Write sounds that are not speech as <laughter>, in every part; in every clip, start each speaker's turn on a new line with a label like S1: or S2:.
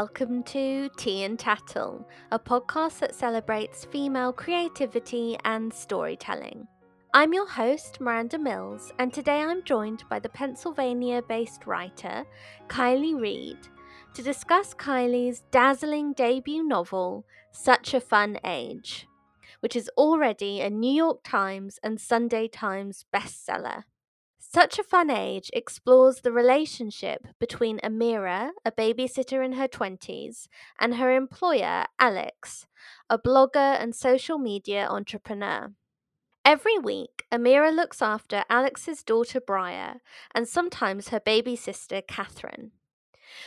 S1: welcome to Tea and Tattle, a podcast that celebrates female creativity and storytelling. I'm your host, Miranda Mills, and today I'm joined by the Pennsylvania based writer, Kiley Reid, to discuss Kiley's dazzling debut novel, Such a Fun Age, which is already a New York Times and Sunday Times bestseller. Such a Fun Age explores the relationship between Emira, a babysitter in her 20s, and her employer, Alix, a blogger and social media entrepreneur. Every week, Emira looks after Alix's daughter Briar and sometimes her baby sister Catherine.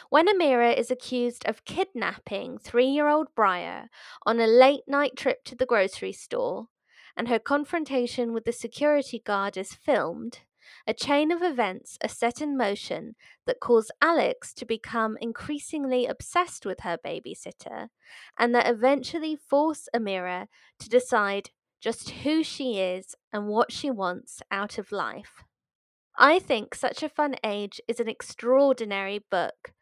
S1: When Emira is accused of kidnapping three year old Briar on a late night trip to the grocery store, and her confrontation with the security guard is filmed, a chain of events are set in motion that cause Alix to become increasingly obsessed with her babysitter, and that eventually force Emira to decide just who she is and what she wants out of life. I think Such a Fun Age is an extraordinary book,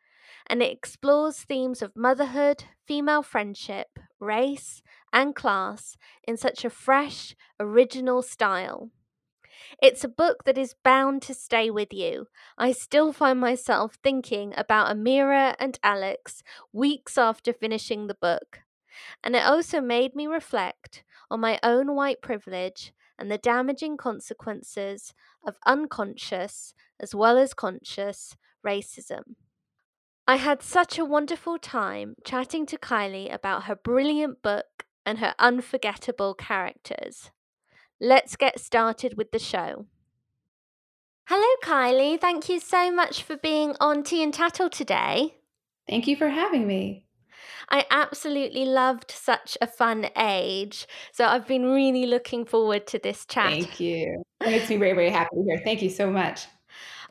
S1: and it explores themes of motherhood, female friendship, race, and class in such a fresh, original style. It's a book that is bound to stay with you. I still find myself thinking about Emira and Alix weeks after finishing the book. And it also made me reflect on my own white privilege and the damaging consequences of unconscious as well as conscious racism. I had such a wonderful time chatting to Kiley about her brilliant book and her unforgettable characters. Let's get started with the show. Hello, Kiley. Thank you so much for being on Tea and Tattle today.
S2: Thank you for having me.
S1: I absolutely loved such a fun age. So I've been really looking forward to this chat.
S2: Thank you. It makes me very, very happy here. Thank you so much.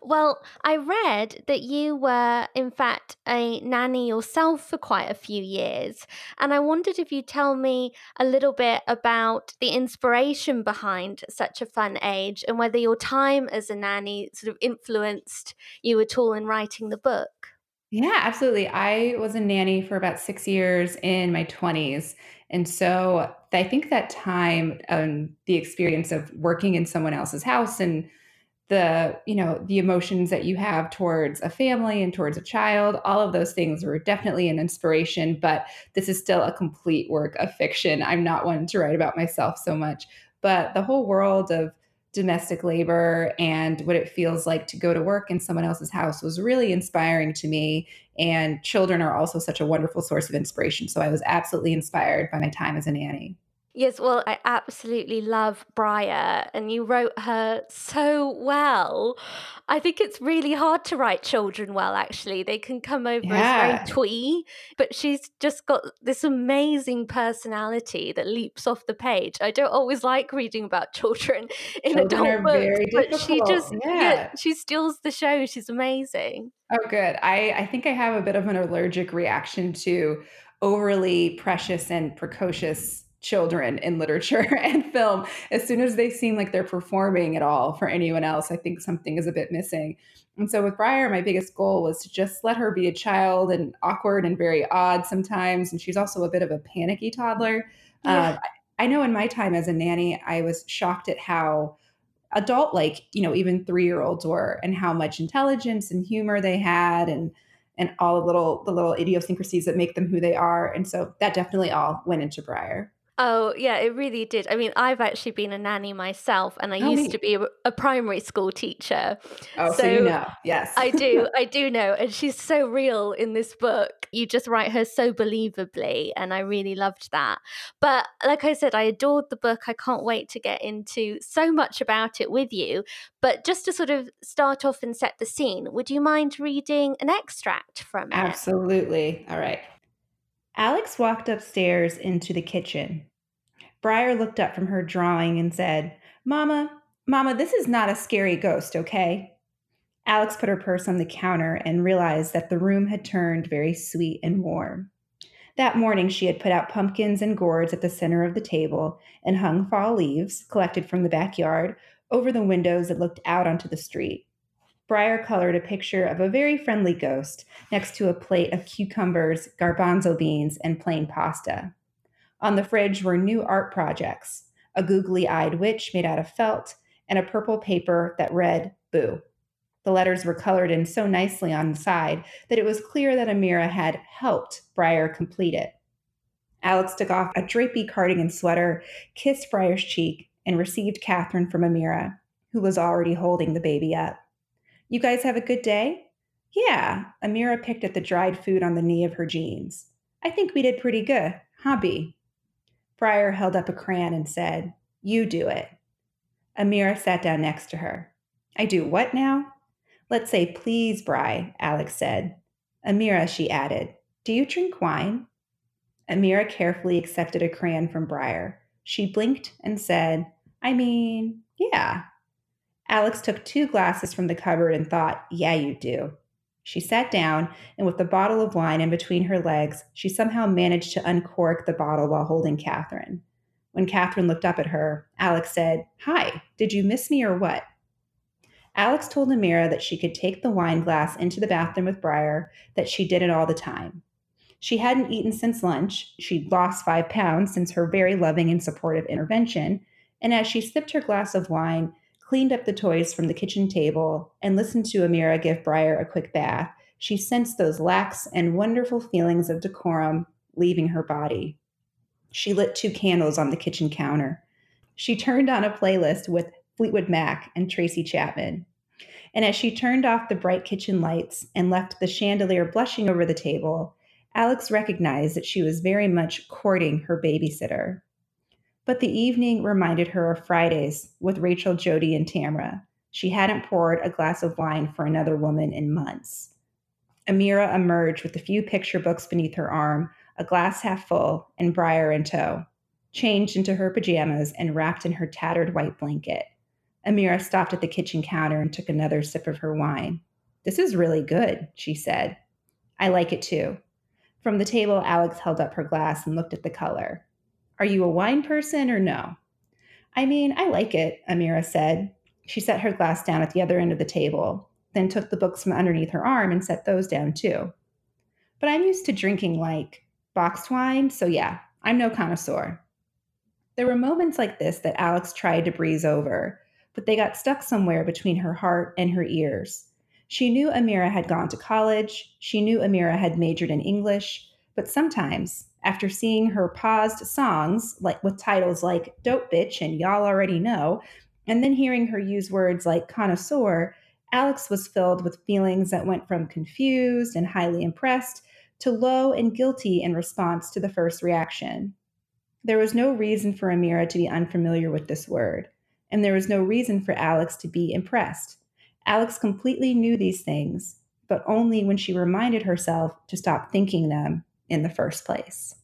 S1: Well, I read that you were, in fact, a nanny yourself for quite a few years. And I wondered if you'd tell me a little bit about the inspiration behind such a fun age and whether your time as a nanny sort of influenced you at all in writing the book.
S2: Yeah, absolutely. I was a nanny for about six years in my 20s. And so I think that time, um, the experience of working in someone else's house and the you know the emotions that you have towards a family and towards a child all of those things were definitely an inspiration but this is still a complete work of fiction. I'm not one to write about myself so much but the whole world of domestic labor and what it feels like to go to work in someone else's house was really inspiring to me and children are also such a wonderful source of inspiration so i was absolutely inspired by my time as a nanny
S1: Yes, well, I absolutely love Briar, and you wrote her so well. I think it's really hard to write children well, actually. They can come over yeah. as very twee, but she's just got this amazing personality that leaps off the page. I don't always like reading about <laughs> children in children adult books, but she just, yeah. yeah, she steals the show. She's amazing.
S2: Oh, good. I, I think I have a bit of an allergic reaction to overly precious and precocious children in literature <laughs> and film as soon as they seem like they're performing at all for anyone else i think something is a bit missing. And so with briar my biggest goal was to just let her be a child and awkward and very odd sometimes and she's also a bit of a panicky toddler. Yeah. Um, I, I know in my time as a nanny i was shocked at how adult like you know even three year olds were and how much intelligence and humor they had and and all the little the little idiosyncrasies that make them who they are and so that definitely all went into briar
S1: Oh, yeah, it really did. I mean, I've actually been a nanny myself, and I oh, used to be a, a, primary school teacher.
S2: Oh, so, so you know, yes.
S1: I do, <laughs> I do know. And she's so real in this book. You just write her so believably, and I really loved that. But like I said, I adored the book. I can't wait to get into so much about it with you. But just to sort of start off and set the scene, would you mind reading an extract from
S2: it? Absolutely. All right. Alix walked upstairs into the kitchen. Briar looked up from her drawing and said, Mama, Mama, this is not a scary ghost, okay? Alix put her purse on the counter and realized that the room had turned very sweet and warm. That morning, she had put out pumpkins and gourds at the center of the table and hung fall leaves, collected from the backyard, over the windows that looked out onto the street. Briar colored a picture of a very friendly ghost next to a plate of cucumbers, garbanzo beans, and plain pasta. On the fridge were new art projects a googly eyed witch made out of felt, and a purple paper that read Boo. The letters were colored in so nicely on the side that it was clear that Emira had helped Briar complete it. Alix took off a drapey cardigan sweater, kissed Briar's cheek, and received Catherine from Emira, who was already holding the baby up. You guys have a good day? Yeah, Emira picked at the dried food on the knee of her jeans. I think we did pretty good, huh? Briar held up a crayon and said, You do it. Emira sat down next to her. I do what now? Let's say please, Bry, Alix said. Emira, she added, do you drink wine? Emira carefully accepted a crayon from Briar. She blinked and said, I mean, yeah. Alix took two glasses from the cupboard and thought, Yeah, you do. She sat down, and with the bottle of wine in between her legs, she somehow managed to uncork the bottle while holding Catherine. When Catherine looked up at her, Alix said, Hi, did you miss me or what? Alix told Emira that she could take the wine glass into the bathroom with Briar, that she did it all the time. She hadn't eaten since lunch. She'd lost five pounds since her very loving and supportive intervention. And as she sipped her glass of wine, cleaned up the toys from the kitchen table, and listened to Emira give Briar a quick bath, she sensed those lax and wonderful feelings of decorum leaving her body. She lit two candles on the kitchen counter. She turned on a playlist with Fleetwood Mac and Tracy Chapman. And as she turned off the bright kitchen lights and left the chandelier blushing over the table, Alix recognized that she was very much courting her babysitter. But the evening reminded her of Fridays with Rachel, Jody, and Tamra. She hadn't poured a glass of wine for another woman in months. Emira emerged with a few picture books beneath her arm, a glass half full, and Briar in tow, changed into her pajamas and wrapped in her tattered white blanket. Emira stopped at the kitchen counter and took another sip of her wine. This is really good, she said. I like it too. From the table, Alix held up her glass and looked at the color. Are you a wine person or no? I mean, I like it, Emira said. She set her glass down at the other end of the table, then took the books from underneath her arm and set those down too. But I'm used to drinking like boxed wine, so yeah, I'm no connoisseur. There were moments like this that Alix tried to breeze over, but they got stuck somewhere between her heart and her ears. She knew Emira had gone to college. She knew Emira had majored in English. But sometimes, after seeing her paused songs, like with titles like Dope Bitch and Y'all Already Know, and then hearing her use words like connoisseur, Alix was filled with feelings that went from confused and highly impressed to low and guilty in response to the first reaction. There was no reason for Emira to be unfamiliar with this word, and there was no reason for Alix to be impressed. Alix completely knew these things, but only when she reminded herself to stop thinking them in the first place.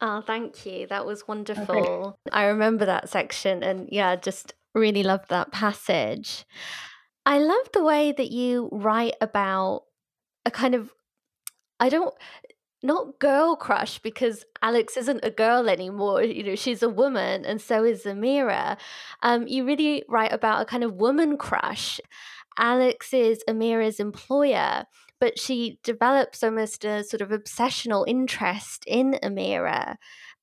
S1: Oh, thank you. That was wonderful. Okay. I remember that section and yeah, just really loved that passage. I love the way that you write about a kind of I don't not girl crush because Alix isn't a girl anymore. You know, she's a woman, and so is Emira. Um, you really write about a kind of woman crush. Alix is Emira's employer, but she develops almost a sort of obsessional interest in Emira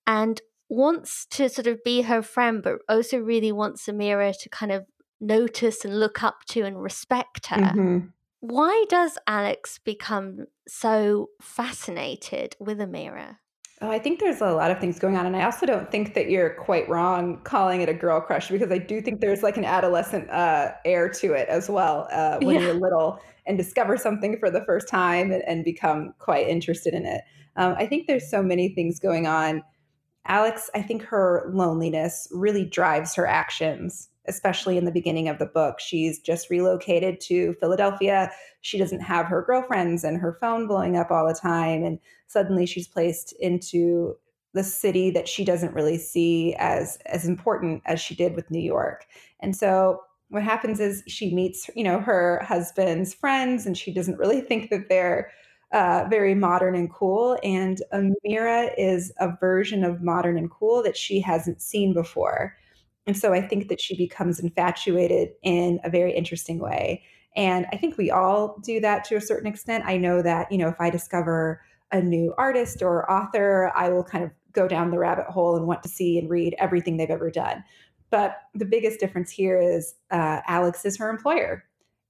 S1: and wants to sort of be her friend, but also really wants Emira to kind of notice and look up to and respect her. Mm-hmm. Why does Alix become so fascinated with Emira?
S2: Oh, I think there's a lot of things going on. And I also don't think that you're quite wrong calling it a girl crush because I do think there's like an adolescent uh, air to it as well uh, when yeah. you're little and discover something for the first time and, and become quite interested in it. Um, I think there's so many things going on. Alix, I think her loneliness really drives her actions especially in the beginning of the book. She's just relocated to Philadelphia. She doesn't have her girlfriends and her phone blowing up all the time. And suddenly she's placed into the city that she doesn't really see as as important as she did with New York. And so what happens is she meets, you know, her husband's friends, and she doesn't really think that they're uh, very modern and cool. And Emira is a version of modern and cool that she hasn't seen before. And so I think that she becomes infatuated in a very interesting way. And I think we all do that to a certain extent. I know that, you know, if I discover a new artist or author, I will kind of go down the rabbit hole and want to see and read everything they've ever done. But the biggest difference here is uh, Alix is her employer.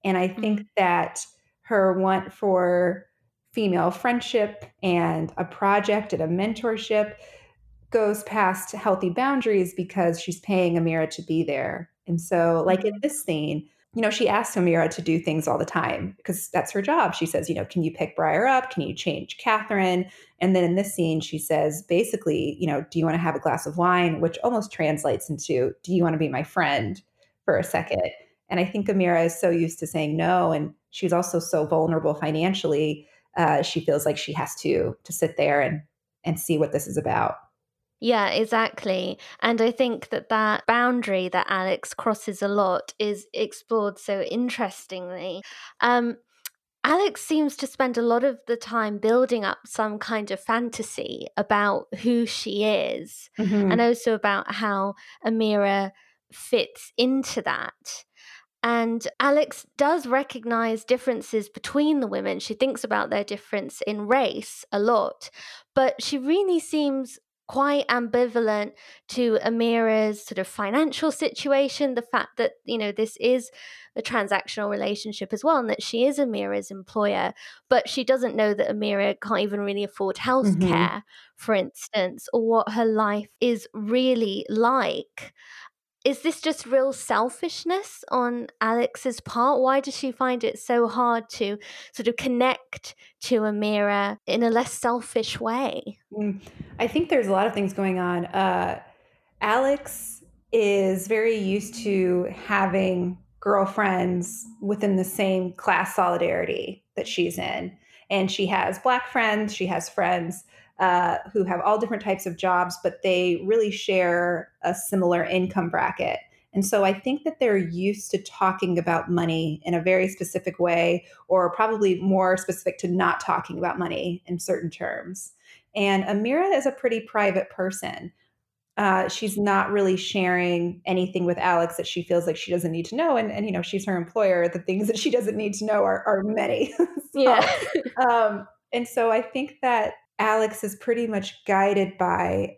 S2: And I think mm-hmm. that her want for female friendship and a project and a mentorship goes past healthy boundaries because she's paying Emira to be there. And so, like in mm-hmm. this scene, you know, she asks Emira to do things all the time because that's her job. She says, you know, can you pick Briar up? Can you change Catherine? And then in this scene, she says, basically, you know, do you want to have a glass of wine? Which almost translates into, do you want to be my friend for a second? And I think Emira is so used to saying no. And she's also so vulnerable financially. Uh, she feels like she has to to sit there and and see what this is about.
S1: Yeah, exactly. And I think that that boundary that Alix crosses a lot is explored so interestingly. Um, Alix seems to spend a lot of the time building up some kind of fantasy about who she is mm-hmm. and also about how Emira fits into that. And Alix does recognize differences between the women. She thinks about their difference in race a lot, but she really seems quite ambivalent to Emira's sort of financial situation, the fact that, you know, this is a transactional relationship as well, and that she is Emira's employer, but she doesn't know that Emira can't even really afford health mm-hmm. care, for instance, or what her life is really like is this just real selfishness on Alix's part? Why does she find it so hard to sort of connect to Emira in a less selfish way?
S2: Mm, I think there's a lot of things going on. Uh, Alix is very used to having girlfriends within the same class solidarity that she's in. And she has black friends, she has friends uh, who have all different types of jobs, but they really share a similar income bracket. And so I think that they're used to talking about money in a very specific way, or probably more specific to not talking about money in certain terms. And Emira is a pretty private person. Uh, she's not really sharing anything with Alix that she feels like she doesn't need to know. And, and you know, she's her employer. The things that she doesn't need to know are, are many. <laughs> so,
S1: yeah. <laughs>
S2: um, and so I think that Alix is pretty much guided by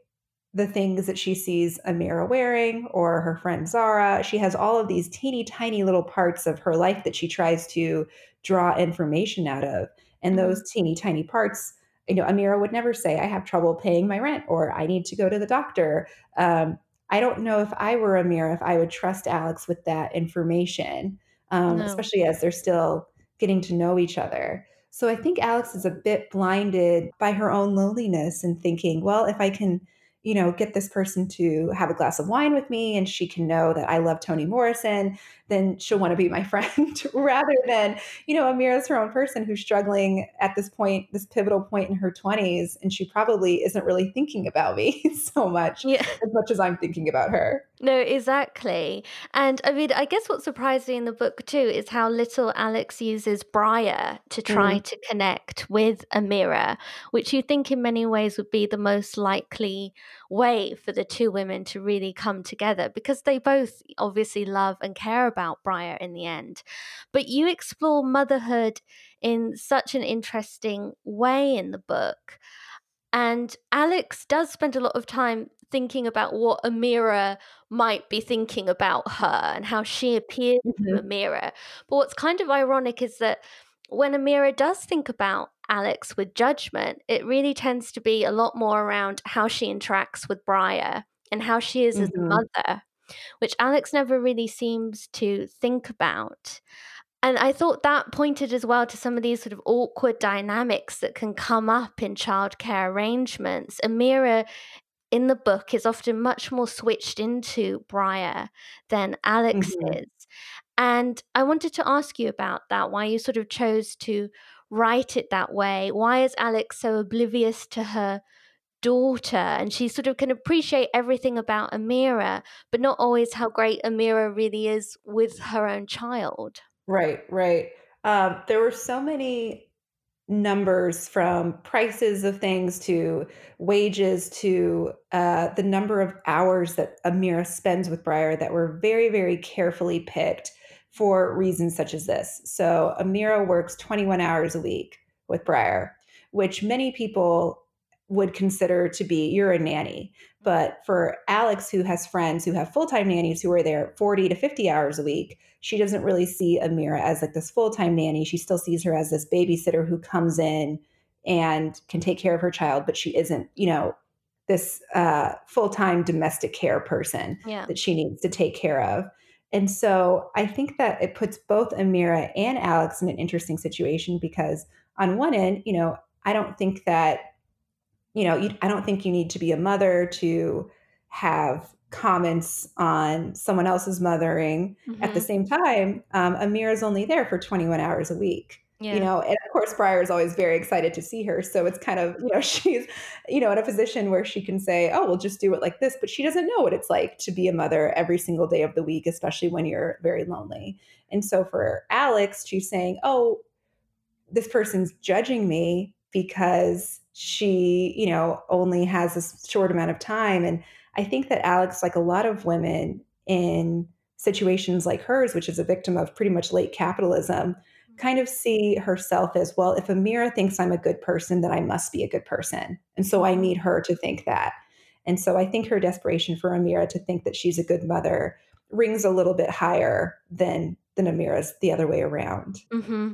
S2: the things that she sees Emira wearing or her friend Zara. She has all of these teeny tiny little parts of her life that she tries to draw information out of. And mm-hmm. those teeny tiny parts, you know, Emira would never say, I have trouble paying my rent or I need to go to the doctor. Um, I don't know if I were Emira, if I would trust Alix with that information, um, no. especially as they're still getting to know each other. So I think Alix is a bit blinded by her own loneliness and thinking, well, if I can you know, get this person to have a glass of wine with me and she can know that I love Toni Morrison, then she'll want to be my <laughs> friend rather than, you know, Emira's her own person who's struggling at this point, this pivotal point in her 20s. And she probably isn't really thinking about me <laughs> so much yeah. as much as I'm thinking about her.
S1: No, exactly. And I mean, I guess what's surprising in the book too is how little Alix uses Briar to try mm. to connect with Emira, which you think in many ways would be the most likely way for the two women to really come together because they both obviously love and care about Briar in the end. But you explore motherhood in such an interesting way in the book. And Alix does spend a lot of time thinking about what Emira might be thinking about her and how she appears mm-hmm. to Emira. But what's kind of ironic is that when Emira does think about Alix with judgment, it really tends to be a lot more around how she interacts with Briar and how she is mm-hmm. as a mm-hmm. mother, which Alix never really seems to think about. And I thought that pointed as well to some of these sort of awkward dynamics that can come up in childcare arrangements. Emira in the book is often much more switched into Briar than Alix mm-hmm. is. And I wanted to ask you about that, why you sort of chose to write it that way. Why is Alix so oblivious to her daughter? And she sort of can appreciate everything about Emira, but not always how great Emira really is with her own child.
S2: Right, right. Um, there were so many numbers from prices of things to wages to uh, the number of hours that Emira spends with Briar that were very, very carefully picked for reasons such as this. So Emira works 21 hours a week with Briar, which many people would consider to be you're a nanny. But for Alix, who has friends who have full time nannies who are there 40 to 50 hours a week, she doesn't really see Emira as like this full time nanny. She still sees her as this babysitter who comes in and can take care of her child, but she isn't, you know, this uh, full time domestic care person
S1: yeah.
S2: that she needs to take care of. And so I think that it puts both Emira and Alix in an interesting situation because, on one end, you know, I don't think that you know, you, I don't think you need to be a mother to have comments on someone else's mothering. Mm-hmm. At the mm-hmm. same time, um, Emira is only there for 21 hours a week. Yeah. You know, and of course, Briar is always very excited to see her. So it's kind of, you know, <laughs> she's, you know, in a position where she can say, oh, we'll just do it like this. But she doesn't know what it's like to be a mother every single day of the week, especially when you're very lonely. And so for Alix, she's saying, oh, this person's judging me because she, you know, only has a short amount of time. And I think that Alix, like a lot of women in situations like hers, which is a victim of pretty much late capitalism, mm-hmm. kind of see herself as well, if Emira thinks I'm a good person, then I must be a good person. And so I need her to think that. And so I think her desperation for Emira to think that she's a good mother rings a little bit higher than than Emira's the other way around.
S1: Mm-hmm.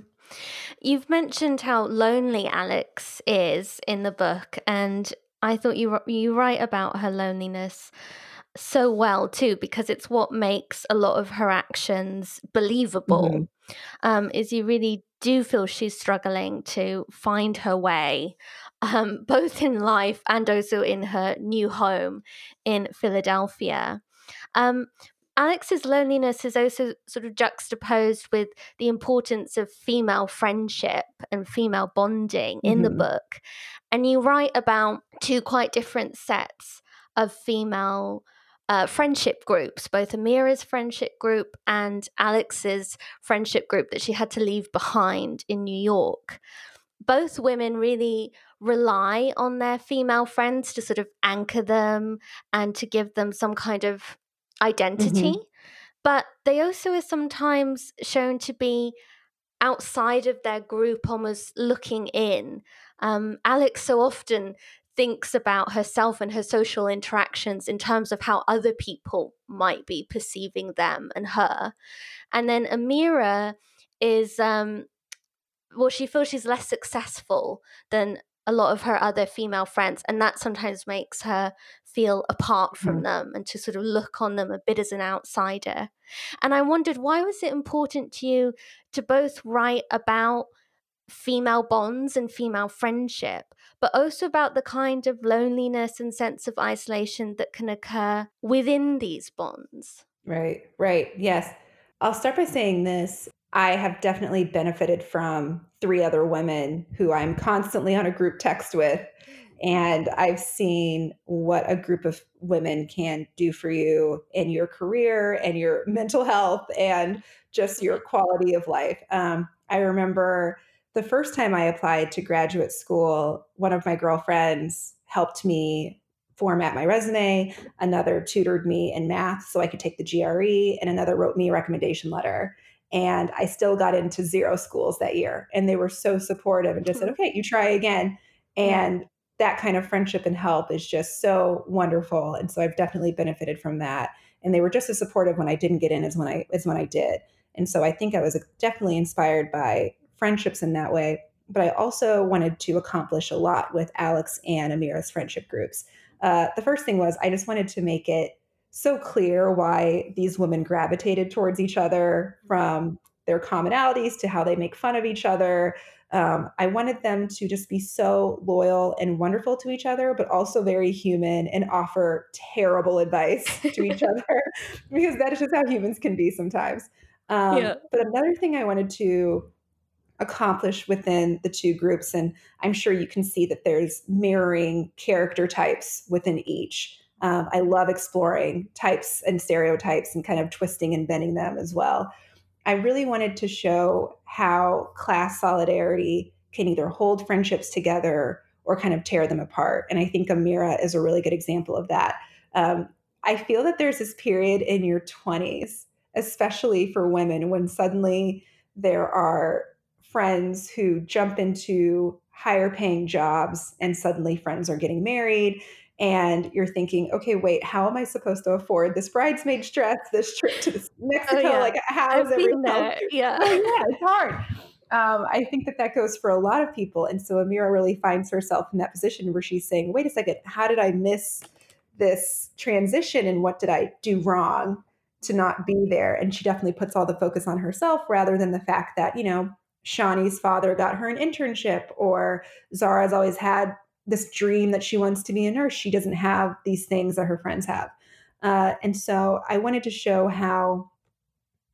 S1: You've mentioned how lonely Alix is in the book, and I thought you you write about her loneliness so well too, because it's what makes a lot of her actions believable. Mm-hmm. Um, is you really do feel she's struggling to find her way, um, <laughs> both in life and also in her new home in Philadelphia. Um, Alix's loneliness is also sort of juxtaposed with the importance of female friendship and female bonding mm-hmm. in the mm-hmm. book. And you write about two quite different sets of female uh, friendship groups, both Emira's friendship group and Alix's friendship group that she had to leave behind in New York. Both women really rely on their female friends to sort of anchor them and to give them some kind of identity, mm-hmm. but they also are sometimes shown to be outside of their group, almost looking in. Um, Alix so often thinks about herself and her social interactions in terms of how other people might be perceiving them and her. And then Emira is, um, well, she feels she's less successful than a lot of her other female friends, and that sometimes makes her feel apart from mm. them and to sort of look on them a bit as an outsider. And I wondered why was it important to you to both write about female bonds and female friendship, but also about the kind of loneliness and sense of isolation that can occur within these bonds.
S2: Right, right. Yes. I'll start by saying this. I have definitely benefited from three other women who I'm constantly on a group text with and I've seen what a group of women can do for you in your career and your <laughs> mental health and just your quality of life. Um, I remember the first time I applied to graduate school, one of my girlfriends helped me format my resume, another tutored me in math so I could take the GRE, and another wrote me a recommendation letter. And I still got into zero schools that year. And they were so supportive and just said, okay, you try again. And that kind of friendship and help is just so wonderful. And so I've definitely benefited from that. And they were just as supportive when I didn't get in as when I as when I did. And so I think I was definitely inspired by friendships in that way. But I also wanted to accomplish a lot with Alix and Emira's friendship groups. Uh, the first thing was I just wanted to make it so clear why these women gravitated towards each other from their commonalities to how they make fun of each other um, I wanted them to just be so loyal and wonderful to each other, but also very human and offer terrible advice <laughs> to each other because that is just how humans can be sometimes. Um, yeah. But another thing I wanted to accomplish within the two groups, and I'm sure you can see that there's mirroring character types within each. Um, I love exploring types and stereotypes and kind of twisting and bending them as well. I really wanted to show how class solidarity can either hold friendships together or kind of tear them apart. And I think Emira is a really good example of that. Um, I feel that there's this period in your 20s, especially for women, when suddenly there are friends who jump into higher paying jobs and suddenly friends are getting married and you're thinking, okay, wait, how am I supposed to afford this bridesmaid dress, this trip to <laughs> oh, Mexico? Oh, yeah. Like, how is everything? <laughs>
S1: Yeah,
S2: oh, yeah, <laughs> it's hard. Um, I think that that goes for a lot of people, and so Emira really finds herself in that position where she's saying, "Wait a second, how did I miss this transition, and what did I do wrong to not be there?" And she definitely puts all the focus on herself rather than the fact that you know Shani's father got her an internship, or Zara's always had this dream that she wants to be a nurse. She doesn't have these things that her friends have. Uh, and so I wanted to show how,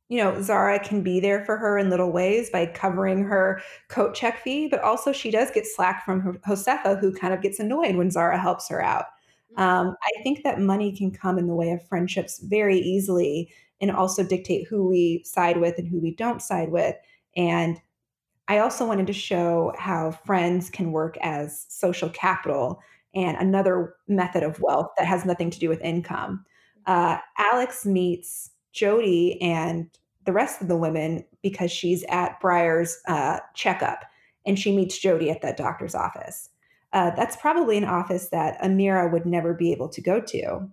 S2: you know, Zara can be there for her in little ways by covering her coat check fee, but also she does get slack from Josefa, who kind of gets annoyed when Zara helps her out. Mm-hmm. Um, I think that money can come in the way of friendships very easily and also dictate who we side with and who we don't side with. And I also wanted to show how friends can work as social capital and another method of wealth that has nothing to do with income. Uh, Alix meets Jody and the rest of the women because she's at Briar's uh, checkup and she meets Jody at that doctor's office. Uh, that's probably an office that Emira would never be able to go to.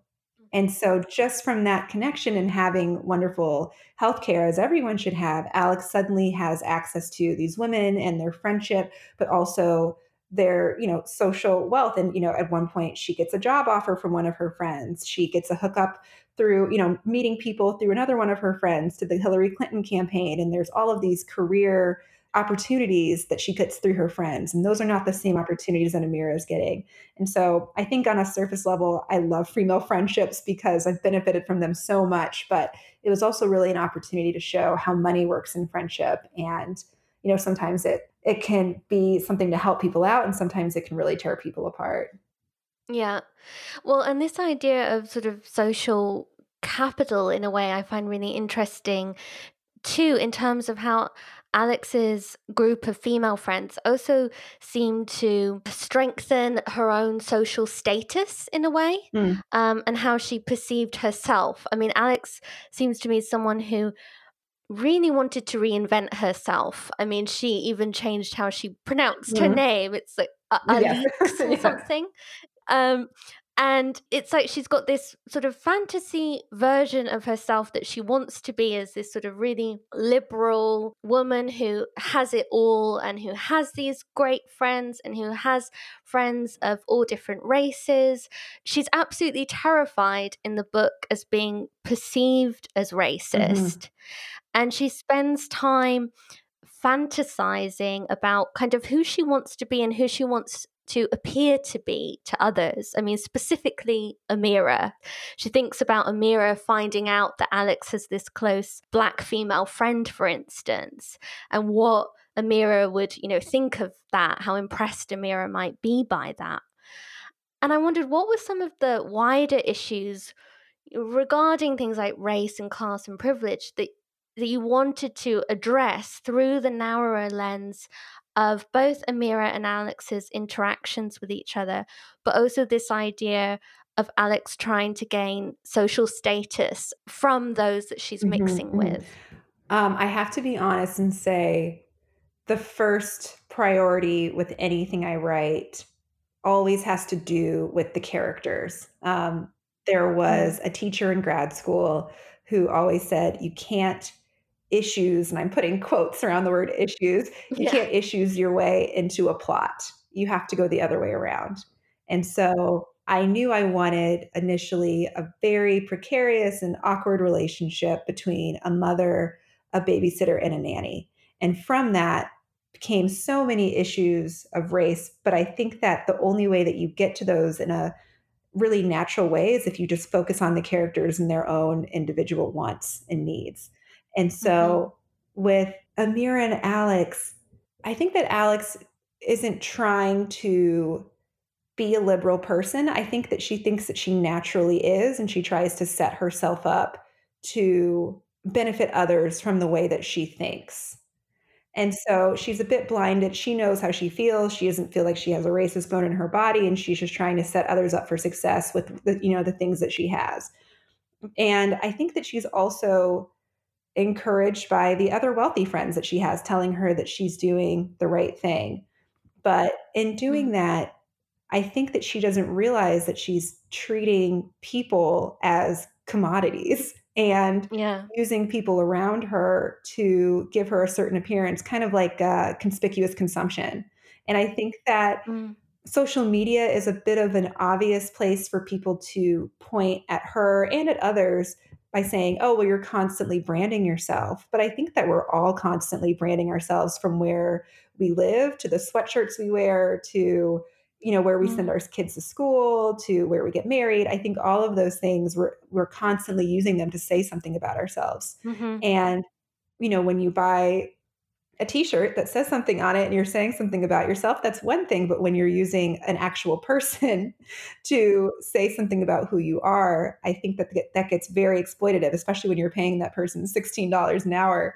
S2: And so, just from that connection and having wonderful healthcare, as everyone should have, Alix suddenly has access to these women and their friendship, but also their you know social wealth. And you know at one point she gets a job offer from one of her friends. She gets a hookup through you know meeting people through another one of her friends to the hillary clinton campaign. And there's all of these career opportunities that she gets through her friends. And those are not the same opportunities that Emira is getting. And so I think on a surface level, I love female friendships because I've benefited from them so much. But it was also really an opportunity to show how money works in friendship. And, you know, sometimes it it can be something to help people out and sometimes it can really tear people apart.
S1: Yeah. Well, and this idea of sort of social capital in a way I find really interesting too in terms of how Alix's group of female friends also seemed to strengthen her own social status in a way mm. um, and how she perceived herself. I mean, Alix seems to me someone who really wanted to reinvent herself. I mean, she even changed how she pronounced mm. her hmm. name. It's like Alix <laughs> yeah. or something. Um, and it's like she's got this sort of fantasy version of herself that she wants to be as this sort of really liberal woman who has it all and who has these great friends and who has friends of all different races. She's absolutely terrified in the book as being perceived as mm-hmm. racist. Mm-hmm. And she spends time fantasizing about kind of who she wants to be and who she wants to appear to be to others. I mean, specifically Emira. She thinks about Emira finding out that Alix has this close black female friend, for instance, and what Emira would, you know, think of that, how impressed Emira might be by that. And I wondered what were some of the wider issues regarding things like race and class and privilege that that you wanted to address through the narrower lens of both Emira and Alix's interactions with each other, but also this idea of Alix trying to gain social status from those that she's mm-hmm, mixing mm-hmm. with.
S2: Um, I have to be honest and say the first priority with anything I write always has to do with the characters. Um, there mm. was a teacher in grad school who always said, You can't issues, and I'm putting quotes around the word issues, you yeah. can't issues your way into a plot. You have to go the other way around. And so I knew I wanted initially a very precarious and awkward relationship between a mother, a babysitter, and a nanny. And from that came so many issues of race. But I think that the only way that you get to those in a really natural way is if you just focus on the characters and their own individual wants and needs. And so mm-hmm. with Emira and Alix, I think that Alix isn't trying to be a liberal person. I think that she thinks that she naturally is, and she tries to set herself up to benefit others from the way that she thinks. And so she's a bit blinded. She knows how she feels. She doesn't feel like she has a racist bone in her body, and she's just trying to set others up for success with the, you know the things that she has. And I think that she's also encouraged by the other wealthy friends that she has telling her that she's doing the right thing. But in doing
S1: Mm.
S2: that, I think that she doesn't realize that she's treating people as commodities and
S1: Yeah.
S2: using people around her to give her a certain appearance, kind of like uh, conspicuous consumption. And I think that
S1: Mm.
S2: social media is a bit of an obvious place for people to point at her and at others by saying, oh, well, you're constantly branding yourself. But I think that we're all constantly branding ourselves from where we live to the sweatshirts we wear to you know where we send
S1: Mm.
S2: our kids to school to where we get married i think all of those things we're, we're constantly using them to say something about ourselves
S1: hmm
S2: and you know when you buy a t-shirt that says something on it and you're saying something about yourself that's one thing but when you're using an actual person <laughs> to say something about who you are i think that that gets very exploitative especially when you're paying that person $16 an hour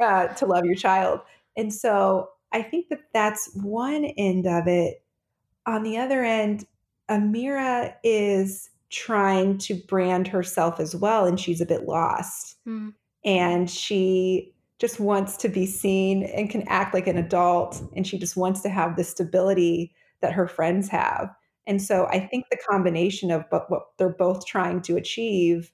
S2: uh, to love your child. And so i think that that's one end of it. On the other end emira is trying to brand herself as well and she's a bit lost.
S1: Mm.
S2: and she just wants to be seen and can act like an adult and she just wants to have the stability that her friends have. And so i think the combination of what, what they're both trying to achieve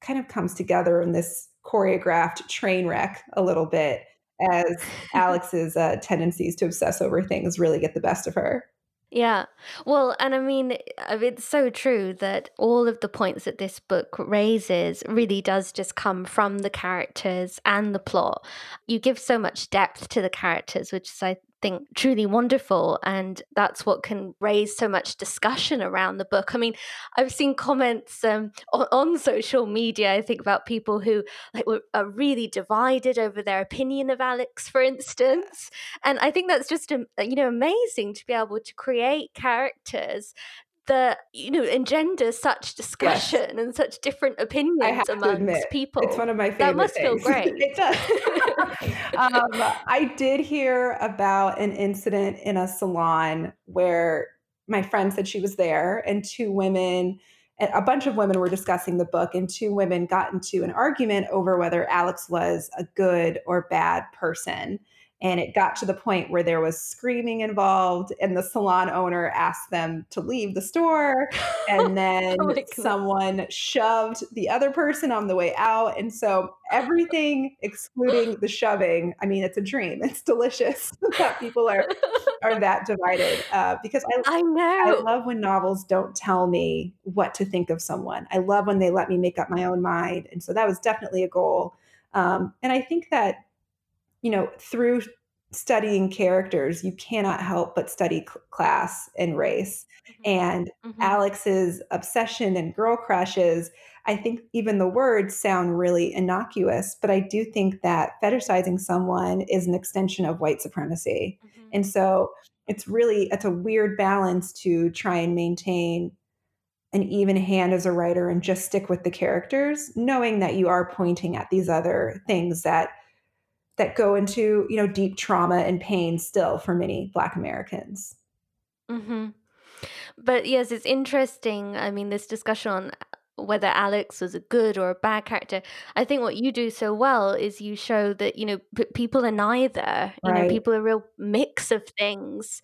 S2: kind of comes together in this choreographed train wreck a little bit as <laughs> alix's uh, tendencies to obsess over things really get the best of her
S1: Yeah. Well, and I mean, uh, it's so true that all of the points that this book raises really does just come from the characters and the plot. You give so much depth to the characters, which is, I think, truly wonderful. And that's what can raise so much discussion around the book. I mean, I've seen comments um, on, on social media, I think, about people who like were are really divided over their opinion of Alix, for instance and i think that's just um, you know amazing to be able to create characters that you know engender such discussion and such different opinions amongst
S2: admit
S1: people.
S2: it's one of my favorite
S1: that must feel great. <laughs>
S2: It does. <laughs> Um, I did hear about an incident in a salon where my friend said she was there, and two women, a bunch of women were discussing the book, and two women got into an argument over whether Alix was a good or bad person. And it got to the point where there was screaming involved, and the salon owner asked them to leave the store. And <laughs> then
S1: Oh
S2: someone shoved the other person on the way out. And so everything excluding the shoving, I mean, it's a dream. <laughs> It's delicious <laughs> that people are are that divided. Uh, because I
S1: i
S2: I love when novels don't tell me what to think of someone. I love when they let me make up my own mind. And so that was definitely a goal. Um, and I think that, you know, through studying characters, you cannot help but study cl- class and race. And
S1: Mhm.
S2: Alix's obsession and girl crushes, I think even the words sound really innocuous, but I do think that fetishizing someone is an extension of white supremacy.
S1: Mhm.
S2: And so it's really it's a weird balance to try and maintain an even hand as a writer and just stick with the characters, knowing that you are pointing at these other things that that go into, you know, deep trauma and pain still for many black Americans.
S1: hmm But yes, it's interesting. I mean, this discussion on whether Alix was a good or a bad character. I think what you do so well is you show that you know p- people are neither. You know,
S2: Right.
S1: people are a real mix of things,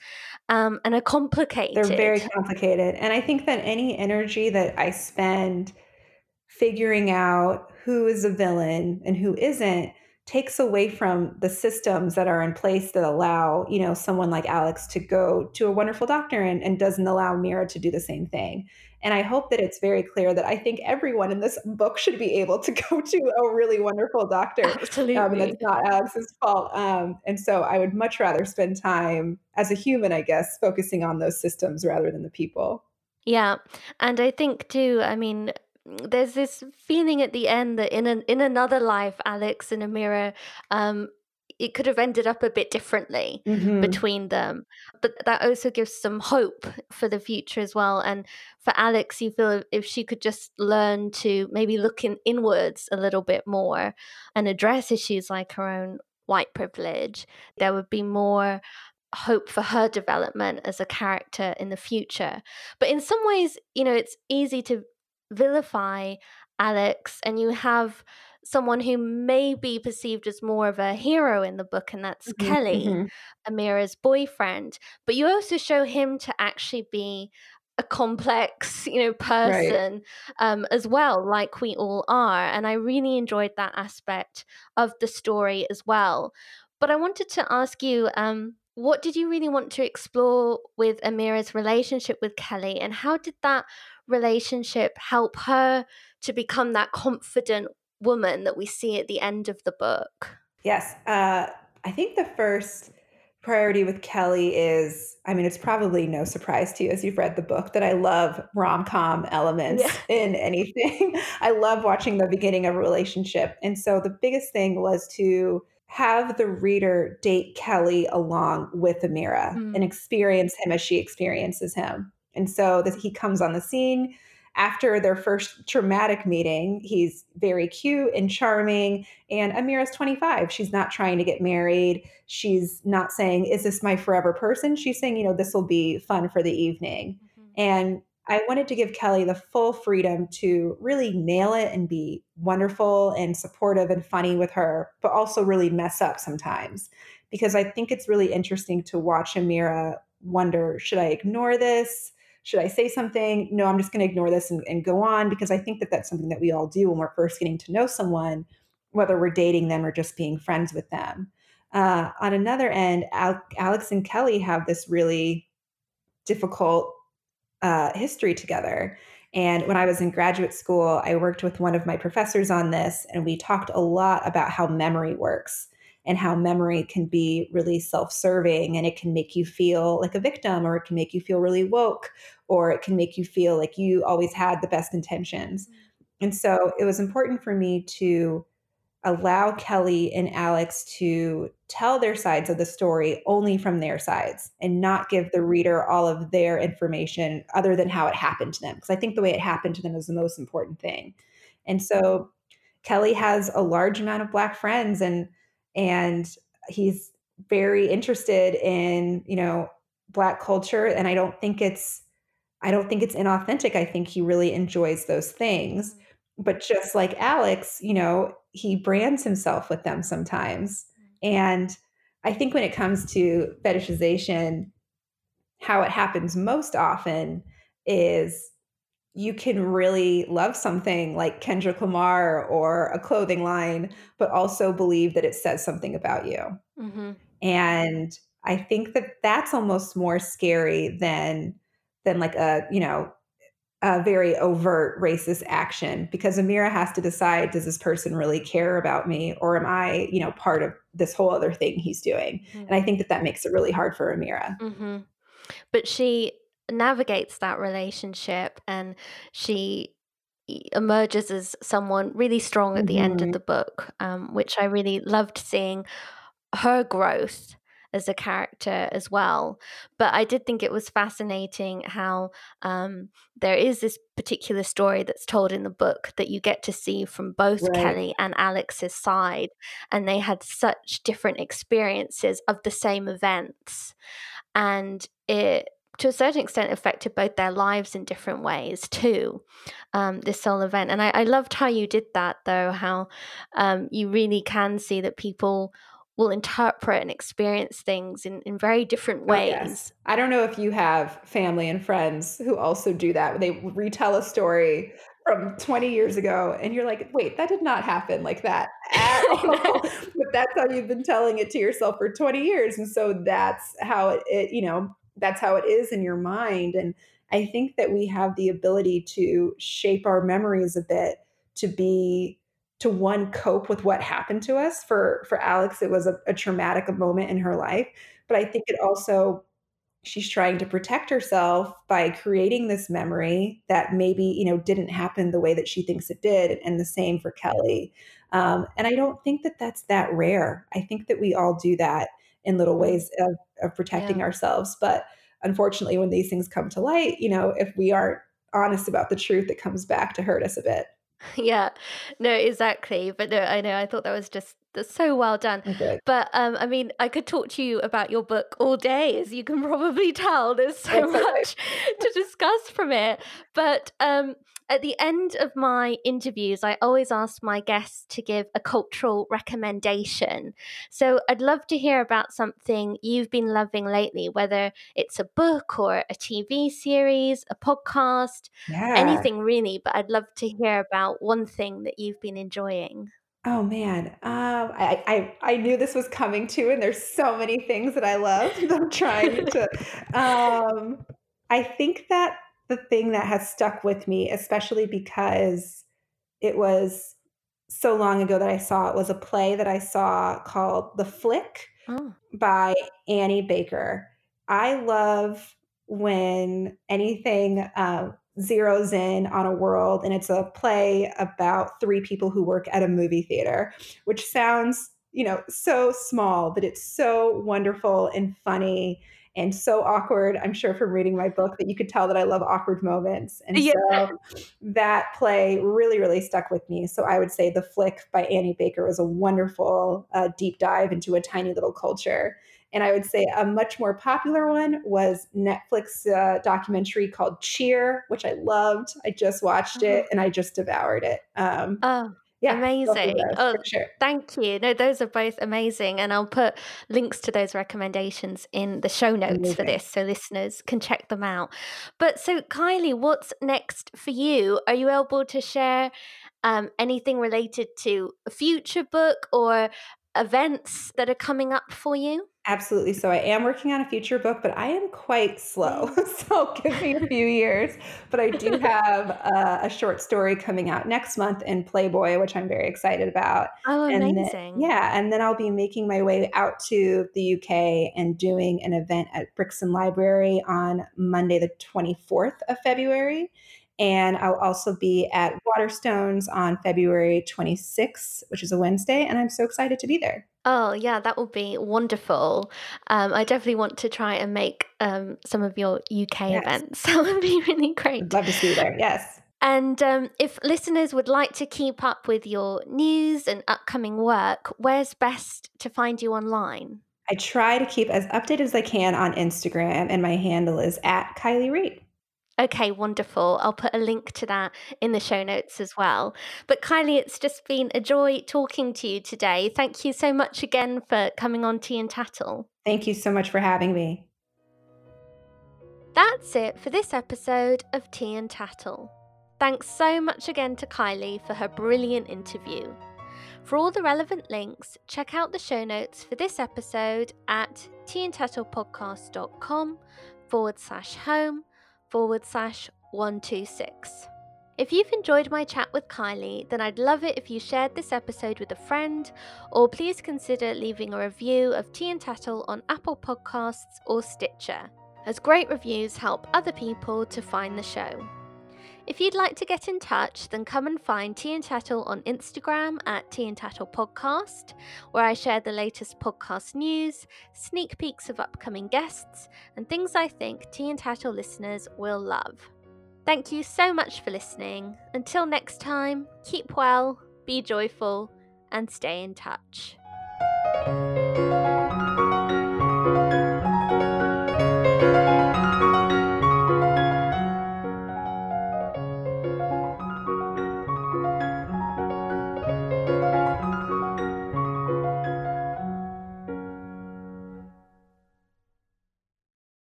S1: um, and are complicated.
S2: They're very complicated. And I think that any energy that I spend figuring out who is a villain and who isn't takes away from the systems that are in place that allow, you know, someone like Alix to go to a wonderful doctor and, and doesn't allow Mira to do the same thing. And I hope that it's very clear that I think everyone in this book should be able to <laughs> go to a really wonderful doctor. Um, and that's not Alix's fault. Um, and so I would much rather spend time as a human, I guess, focusing on those systems rather than the people.
S1: Yeah, and I think too. I mean, there's this feeling at the end that in an in another life, Alix and Emira, um, it could have ended up a bit differently
S2: Mhm.
S1: between them. But that also gives some hope for the future as well. And for Alix, you feel if she could just learn to maybe look in inwards a little bit more and address issues like her own white privilege, there would be more hope for her development as a character in the future. But in some ways, you know, it's easy to vilify Alix, and you have someone who may be perceived as more of a hero in the book, and that's
S2: Mhm,
S1: Kelly,
S2: mhm.
S1: Emira's boyfriend. But you also show him to actually be a complex, you know,
S2: Right.
S1: person um, as well, like we all are. And I really enjoyed that aspect of the story as well. But I wanted to ask you, um, what did you really want to explore with Emira's relationship with Kelley, and how did that relationship help her to become that confident woman that we see at the end of the book?
S2: Yes. Uh, I think the first priority with Kelley is I mean, it's probably no surprise to you as you've read the book that I love rom-com
S1: Yeah.
S2: elements <laughs> in anything. <laughs> I love watching the beginning of a relationship. And so the biggest thing was to have the reader date Kelley along with Emira and
S1: Mm.
S2: experience him as she experiences him. And so that he comes on the scene after their first traumatic meeting. He's very cute and charming and Emira's 25. She's not trying to get married. She's not saying, Is this my forever person? She's saying, You know, this will be fun for the evening.
S1: Mhm.
S2: And I wanted to give Kelley the full freedom to really nail it and be wonderful and supportive and funny with her, but also really mess up sometimes. Because I think it's really interesting to watch Emira wonder, should I ignore this? Should I say something? No, I'm just going to ignore this and, and go on because I think that that's something that we all do when we're first getting to know someone, whether we're dating them or just being friends with them. Uh, on another end, Al- Alix and Kelley have this really difficult uh, history together. And when I was in graduate school, I worked with one of my professors on this, and we talked a lot about how memory works and how memory can be really self serving and it can make you feel like a victim, or it can make you feel really woke, or it can make you feel like you always had the best intentions. And so it was important for me to allow Kelley and Alix to tell their sides of the story only from their sides and not give the reader all of their information other than how it happened to them. Because I think the way it happened to them is the most important thing. And so Kelley has a large amount of black friends and and he's very interested in, you know, black culture. And I don't think it's I don't think it's inauthentic. I think he really enjoys those things.
S1: Mhm.
S2: But just like Alix, you know, he brands himself with them sometimes. And I think when it comes to fetishization, how it happens most often is you can really love something like Kendrick Lamar or a clothing line, but also believe that it says something about you.
S1: Mhm.
S2: And I think that that's almost more scary than than like a, you know, a very overt racist action because Emira has to decide does this person really care about me or am I, you know, part of this whole other thing he's doing?
S1: Mhm.
S2: And I think that that makes it really hard for Emira.
S1: Mhm. But she navigates that relationship and she emerges as someone really strong at the end of
S2: Mhm.
S1: the book, um, which I really loved seeing her growth as a character as well. But I did think it was fascinating how um, there is this particular story that's told in the book that you get to see from both
S2: Right.
S1: Kelley and Alix's side, and they had such different experiences of the same events. And it, to a certain extent, affected both their lives in different ways too. Um, this whole event, and I, I loved how you did that, though. How um, you really can see that people will interpret and experience things in, in very different
S2: Oh, yes.
S1: ways.
S2: I don't know if you have family and friends who also do that. They retell a story from 20 years ago, and you're like, wait, that did not happen like that <laughs> at all. But that's how you've been telling it to yourself for 20 years. And so that's how it, it, you know, that's how it is in your mind. And I think that we have the ability to shape our memories a bit to be to one cope with what happened to us for for alix it was a, a traumatic moment in her life but I think it also she's trying to protect herself by creating this memory that maybe, you know, didn't happen the way that she thinks it did, and the same for Kelley. Um, and I don't think that that's that rare. I think that we all do that in little ways of, of protecting
S1: yeah.
S2: ourselves. But unfortunately, when these things come to light, you know, if we aren't honest about the truth, it comes back to hurt us a bit. <laughs>
S1: Yeah. No, exactly. But no, I know I thought that was just that's so well done.
S2: Okay.
S1: But um, I mean, I could talk to you about your book all day, as you can <laughs> probably tell. There's so
S2: That's
S1: much to discuss from it. But um, at the end of my interviews, I always ask my guests to give a cultural recommendation. So I'd love to hear about something you've been loving lately, whether it's a book or a TV series, a podcast,
S2: Yeah.
S1: anything really. But I'd love to hear about one thing that you've been enjoying.
S2: Oh man, um, I, I I knew this was coming too, and there's so many things that I love. <laughs> I'm trying to. <laughs> Um, I think that the thing that has stuck with me, especially because it was so long ago that I saw it, was a play that I saw called The Flick
S1: Oh.
S2: by Annie Baker. I love when anything uh, zeroes in on a world and it's a play about three people who work at a movie theater, which sounds, you know, so small, but it's so wonderful and funny and so awkward. I'm sure from reading my book that you could tell that I love awkward moments. And
S1: Yeah.
S2: so that play really, really stuck with me. So I would say The Flick by Annie Baker was a wonderful uh, deep dive into a tiny little culture. And I would say a much more popular one was Netflix uh, documentary called Cheer, which I loved. I just watched it and I just devoured it. Um,
S1: Oh,
S2: yeah,
S1: amazing.
S2: those,
S1: Oh,
S2: sure.
S1: thank you. No, those are both amazing. And I'll put links to those recommendations in the show notes for this so listeners can check them out. But so, Kiley, what's next for you? Are you able to share um, anything related to a future book or events that are coming up for you?
S2: Absolutely. So I am working on a future book, but I am quite slow. <laughs> So give me a few years. But I do <laughs> have uh, a short story coming out next month in Playboy, which I'm very excited about.
S1: Oh,
S2: And then,
S1: amazing.
S2: yeah, and then I'll be making my way out to the UK and doing an event at Brixton Library on Monday, the 24th of February. And I'll also be at Waterstones on February 26th, which is a Wednesday. And I'm so excited to be there.
S1: Oh, yeah, that would be wonderful. Um, I definitely want to try and make um, some of your UK
S2: Yes.
S1: events. <laughs> That would be really great.
S2: I'd love to see you there. Yes.
S1: And um, if listeners would like to keep up with your news and upcoming work, where's best to find you online?
S2: I try to keep as updated as I can on Instagram, and my handle is at Kiley Reid.
S1: Okay, wonderful. I'll put a link to that in the show notes as well. But Kiley, it's just been a joy talking to you today. Thank you so much again for coming on Tea and Tattle.
S2: Thank you so much for having me.
S1: That's it for this episode of Tea and Tattle. Thanks so much again to Kiley for her brilliant interview. For all the relevant links, check out the show notes for this episode at teaandtattlepodcast.com forward slash home forward slash 126. If you've enjoyed my chat with Kiley, then I'd love it if you shared this episode with a friend, or please consider leaving a review of Tea and Tattle on Apple Podcasts or Stitcher, as great reviews help other people to find the show. If you'd like to get in touch, then come and find Tea and Tattle on Instagram at Tea and Tattle Podcast, where I share the latest podcast news, sneak peeks of upcoming guests, and things I think Tea and Tattle listeners will love. Thank you so much for listening. Until next time, keep well, be joyful, and stay in touch.